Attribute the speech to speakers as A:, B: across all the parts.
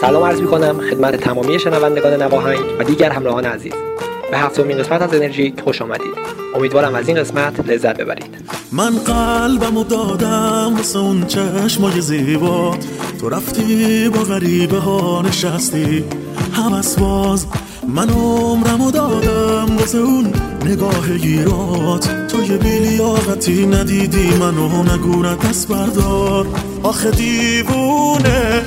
A: سلام عرض می کنم خدمت تمامی شنوندگان نواهنگ و دیگر همراهان عزیز. به هفتمین قسمت از انرژی خوش آمدید. امیدوارم از این قسمت لذت ببرید.
B: من قلبم دادم واسه اون چشمای زیبا. تو رفتی با غریبه ها نشستی. هم باز من عمرمو دادم واسه اون نگاه گیرات. تو یه بیلیاقتی ندیدی منو نگونت دست بردار. آخه دیوونه.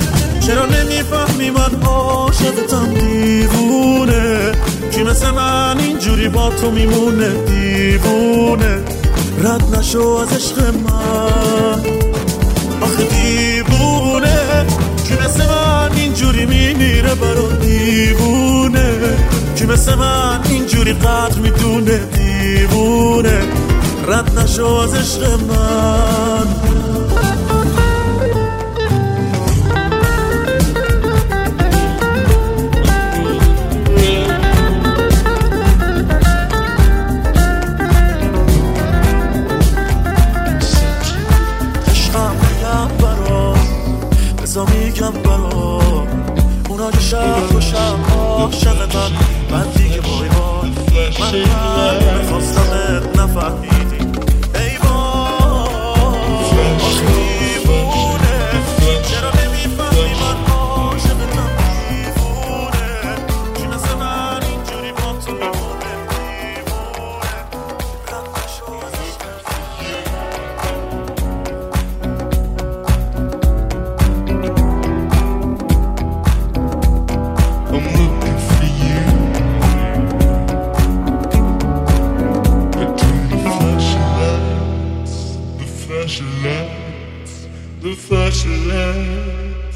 B: چرا نمی‌فهمی من عاشقتم دیوونه؟ کی مثل من اینجوری با تو میمونه؟ دیوونه. رد نشو از عشق من. آخه دیوونه. کی مثل من اینجوری میمیره برا دیوونه؟ کی مثل من اینجوری قدر می‌دونه؟ دیوونه. رد نشو از عشق من. flashlight, the flashlight,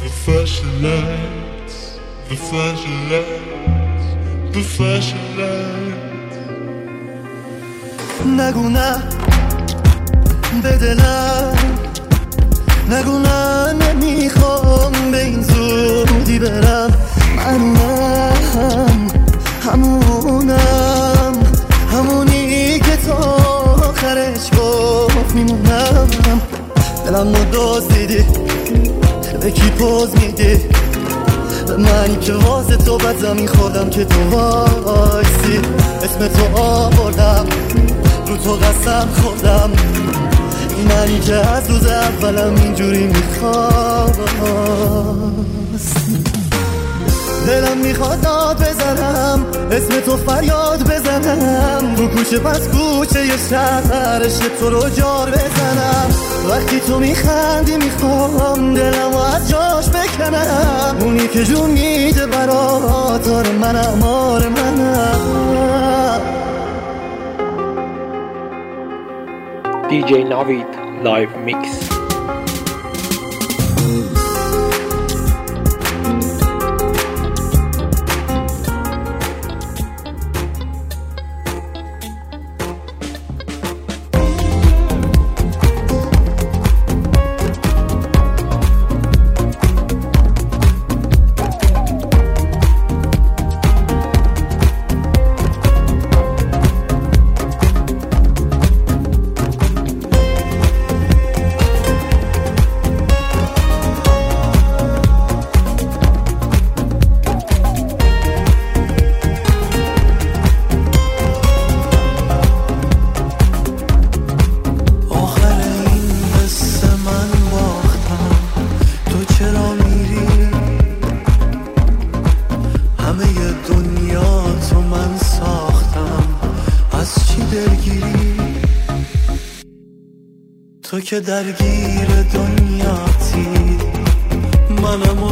B: the flashlight, the
C: flashlight, the flashlight. نقولنا بدلا نقولنا نمیخوام به این زودی برم منم همونم گفت میمونم دلم رو دیدی به کی پوز میدی به منی که واسه تو بد زمین خوردم که تو وایسی. اسم تو آوردم رو تو قسم خوردم. منی که از روز اولم اینجوری می‌خواست. دلم می‌خواد داد بزنم اسم تو فریاد بزنم. رو کوچه پس کوچه یه شهرش تو رو جار بزنم. وقتی تو میخندی می‌خوام دلم از جاش بکنم. اونی که جون میده برات آره منم آره منم.
A: DJ Navid Live Mix
C: که درگیر دنیاتی منم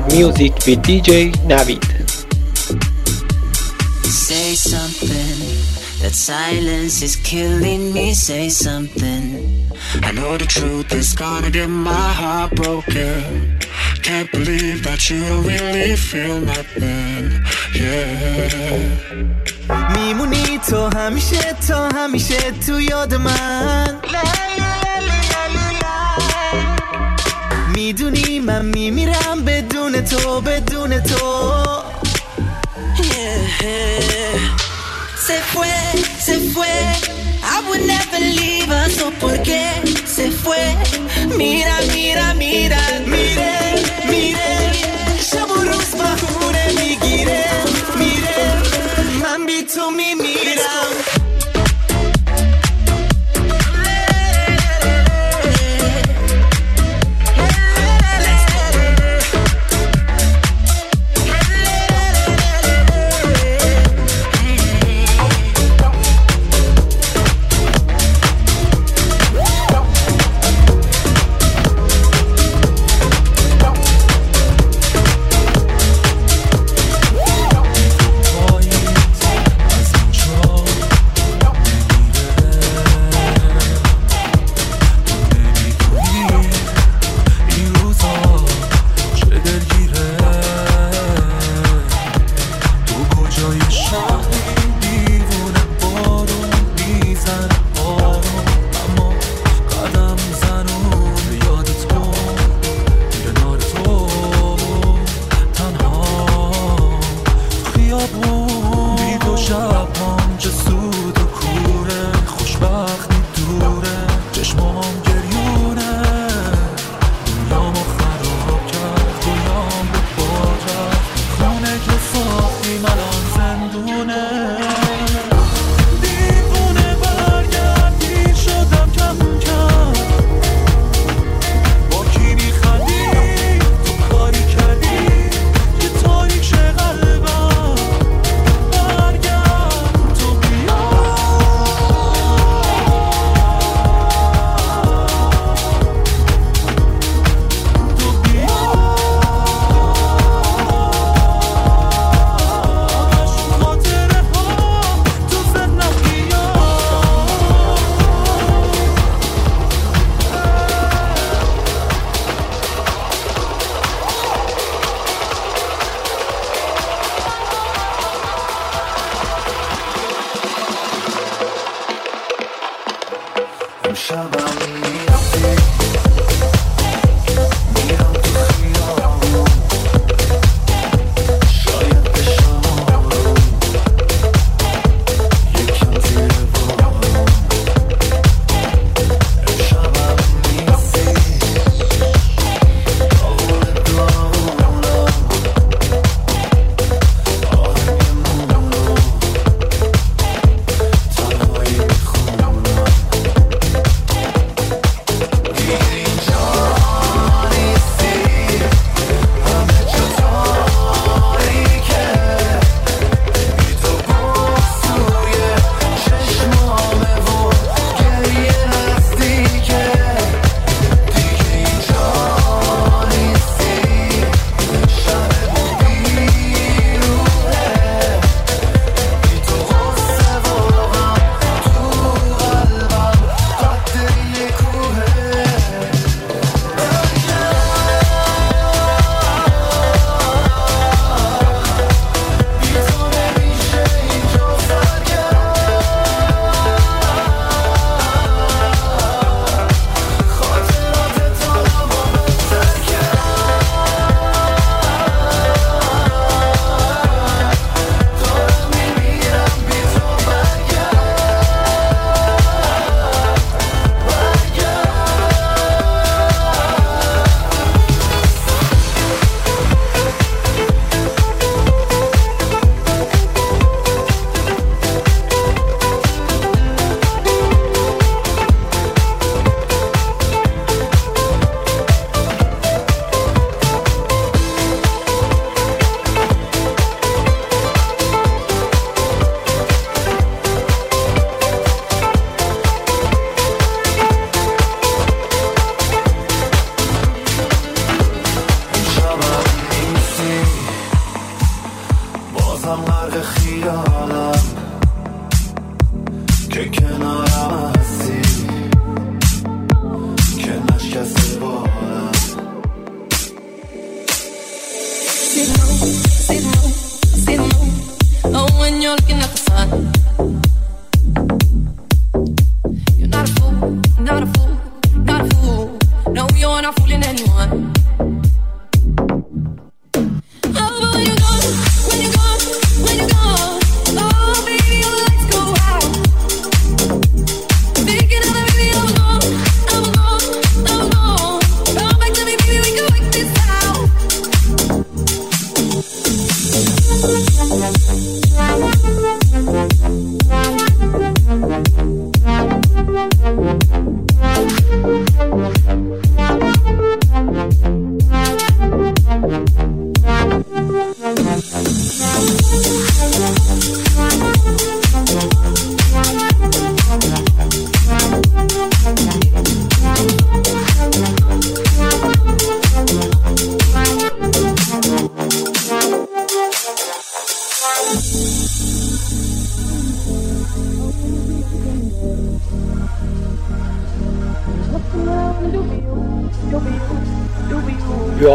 D: music with DJ Navid.
E: Say something, that silence is killing me. Say something. I know the truth is gonna get my heart broken. Can't believe that you don't really feel nothing. Yeah.
F: میمونی تو همیشه تا همیشه یاد من لا لا لا لا لا لا می‌دونی من میمیرم بدون تو بدون تو
E: Se fue, se fue I would never leave us ¿O por qué se fue? Mira, mira, mira
F: Mire, mire شب و روز بهونه می‌گیره mire. من بی تو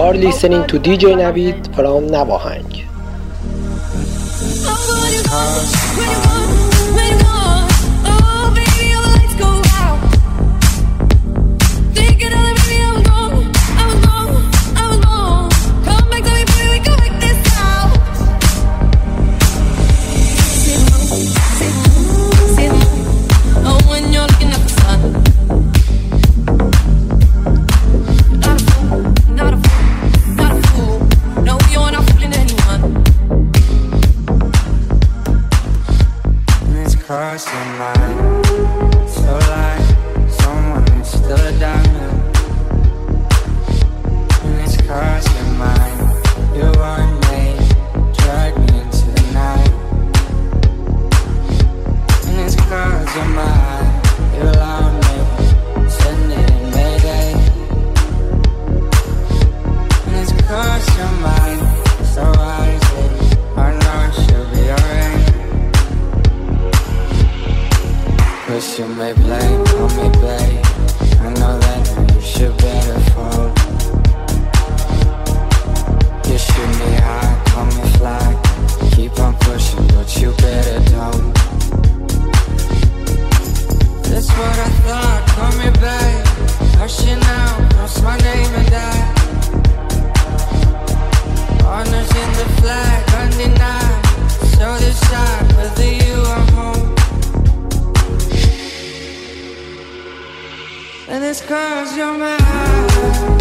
F: آر
A: لیسنینگ تو دی جی نوید فرام
B: نواهنگ I'm crossing light, So someone is still a diamond. And it's crossing you may play, on me, babe. I know that you should better fold. You shoot
A: me high, call me fly. Keep on pushing, but you better don't. That's what I thought, call me babe. Hush you now, cross my name and die. Honors in the flag, undenied. So this. Cause you're mine.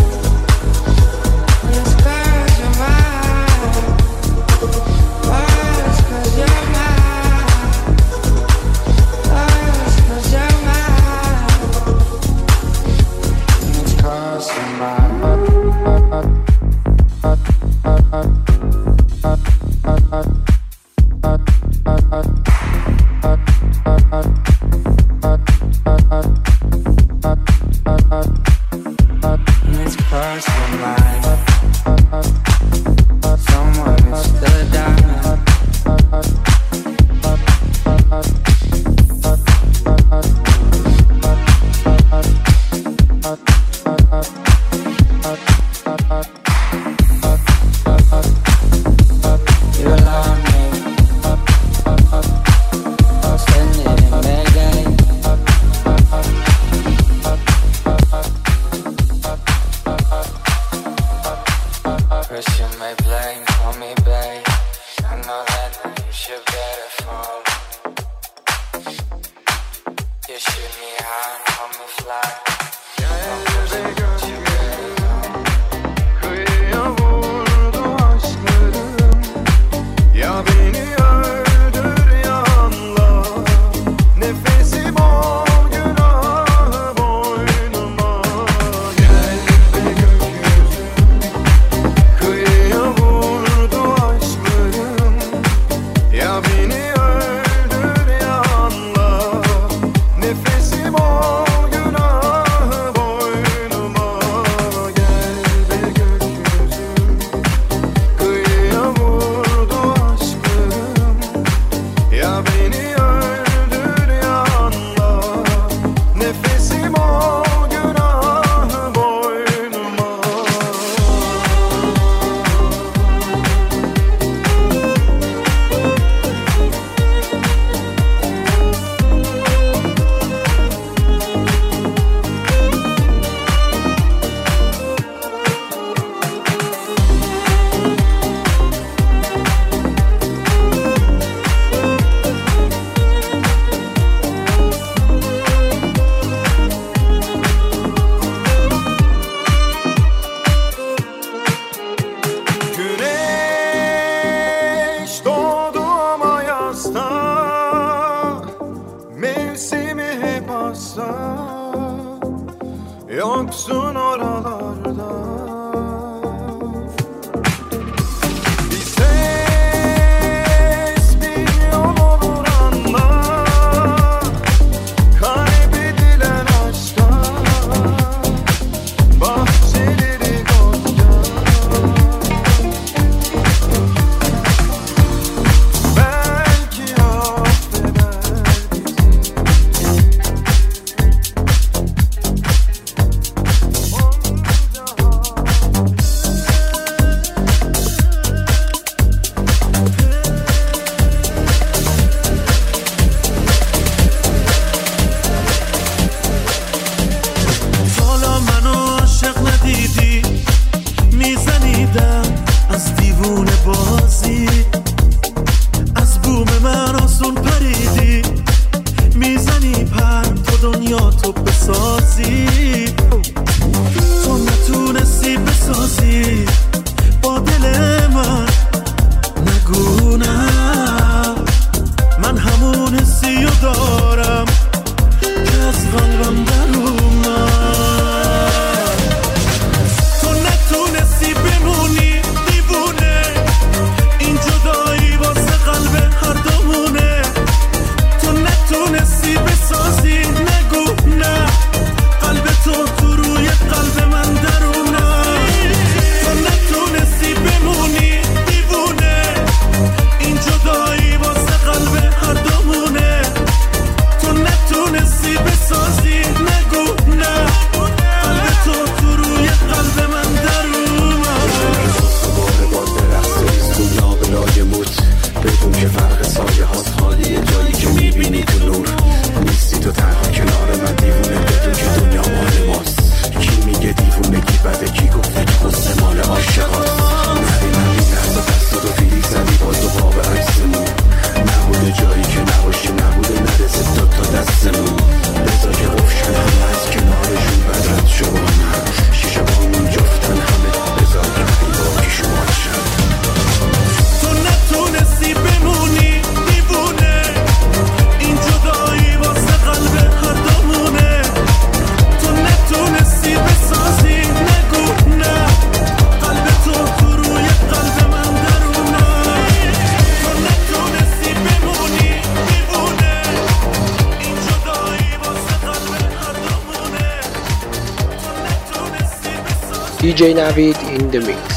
D: DJ Navid in the mix.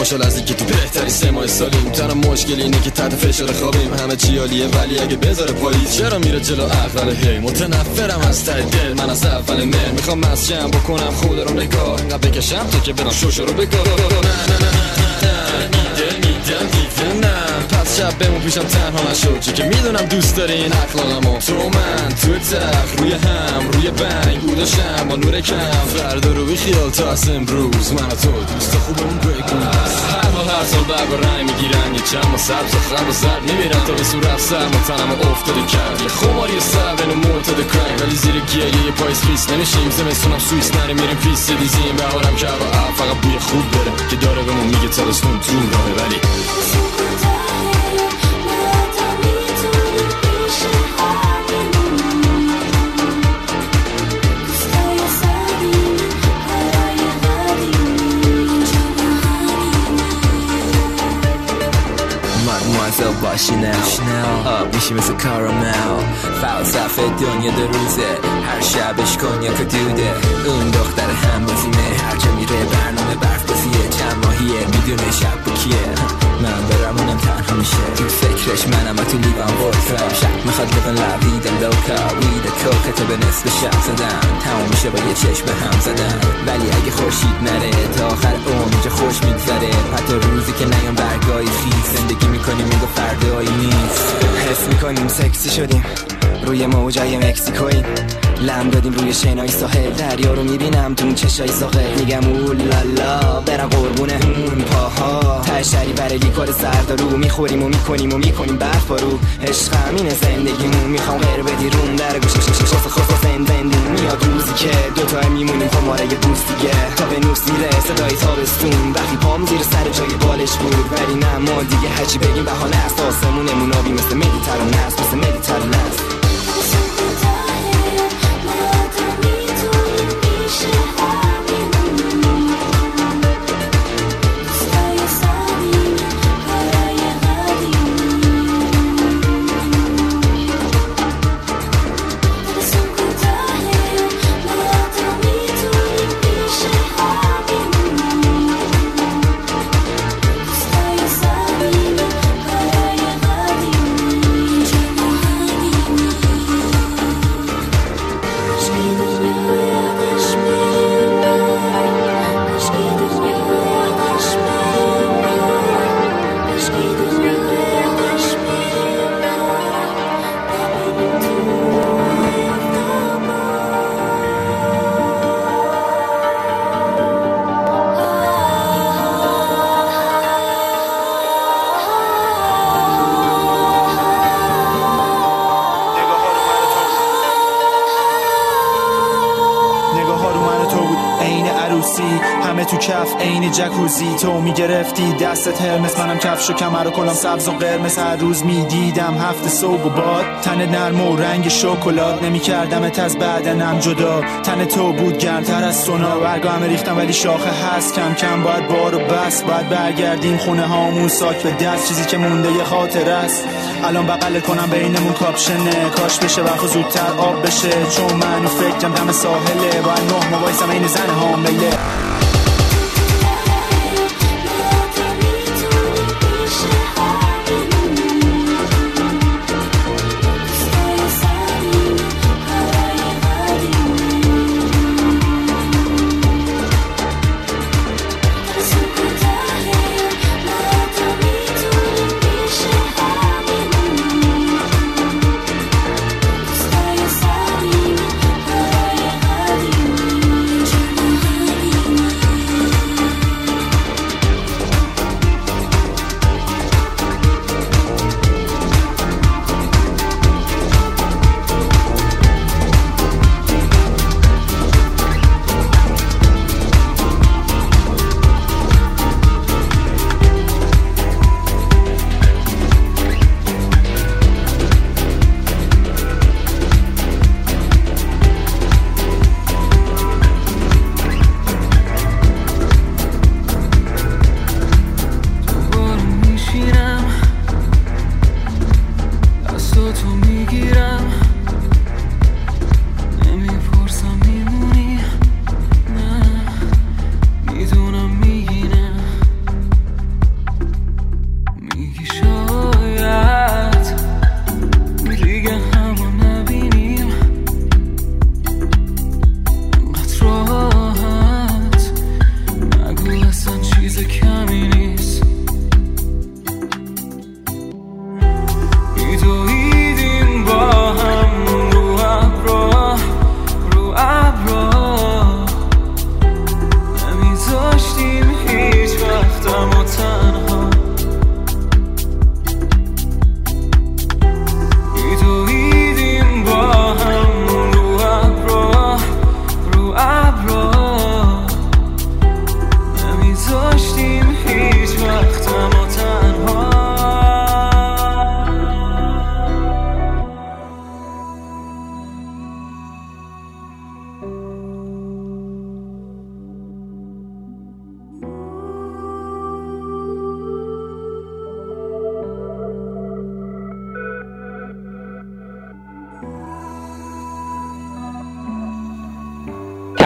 G: خوشحال از اینکه تو بهتری سه ماه سالیم تنها مشکل اینه که تحت فشار خوابیم همه چی عالیه ولی اگه بذاره پاییز چرا میره جلو اول هی متنفرم از ته دل من از اول مر می‌خوام مسجم بکنم خود رو نگاه اینقدر بکشم تا که برم شوشو رو بگاه نه نه نه نه پس شب بمون پیشم تنها نشو چه که می‌دونم دوست داری این اخلاقمو تو من تو تخت روی هم روی بنگ بودشم با نور کم فردا رو خیال تا از امروز من و تو دوست خوبمون بگو هر حال هر سال برگ و رنگ می‌گیرن یه چند و سبز و خرد و زرد میمیرن تا به صورت سر و تنم افتاده کرد یه خماری سر بین معتاد کرد ولی زیر گیه یه پایز خیس نمیشیم زمستونم سویس نریم میریم پیس دیزیم بهارم که هوا فقط بوی خوب داره که داره بهمون میگه تابستون تو راهه ولی
H: باشی نو آب میشی مثل کارامل. فلسفه دنیا دو روزه. هر شبش کنیا که دوده اون دختر هم بازیمه هر جا میره برنامه برف بازیه. چند ماهیه. می‌دونه شب کیه؟ من برم اونم تنها میشه. تو فکرش منم تو لیوان بورترم شب می‌خواد لبن لبید لوکا وید کوکه تو به نصف شب زدن تمام میشه با یه چشم هم زدن ولی اگه خورشید نره تا آخر اون اینجا خوش میگذره. حتی روزی که نیام برگای خیز زندگی می‌کنیم میگو فردایی نیست. حس می‌کنیم سکسی شدیم.
I: روی موجای مکسیکوی لم دادیم روی شنای ساحل. دریا رو می‌بینم تو چشای ساقه میگم اولالا برم قربونه اون پاها. تشتری برای لیکار رو می‌خوریم و می‌کنیم و می‌کنیم برف رو. عشق همین زندگیمون. می‌خوام غیر بدی رون در گوش شش خاص زندندون میاد روزی که دوتا میمونیم ماره بوس دیگه. تا به نوس میره صدای تابستون. وقتی پام زیر سر جای بالش بود. ولی نه ما دیگه هرچی بگیم بهانه است. آسمونمون آبی مثل مدیترانه است. مثل مدیترانه است.
J: جکوزی تو می‌گرفتی. دستت هرمس منم کفش و کمر و کلام سبز و قرمز. هر روز می‌دیدم هفت صبح و باد. تن نرم و رنگ شکلات. نمیکردمت از بدنم جدا. تن تو بود گرمتر از سونا. برگا همه ریختم ولی شاخه هست. کم کم باید بار و بس. باید برگردیم خونه هامون. ساک به دست. چیزی که مونده یه خاطر است. الان بغل کنم بینمون کاپشنه. کاش بشه وقت زودتر آب بشه. چون من فکرم دم ساحله. باید نه موایسم این زن حامله. تو می‌گیرم.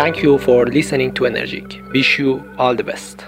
A: Thank you for listening to Energic. Wish you all the best.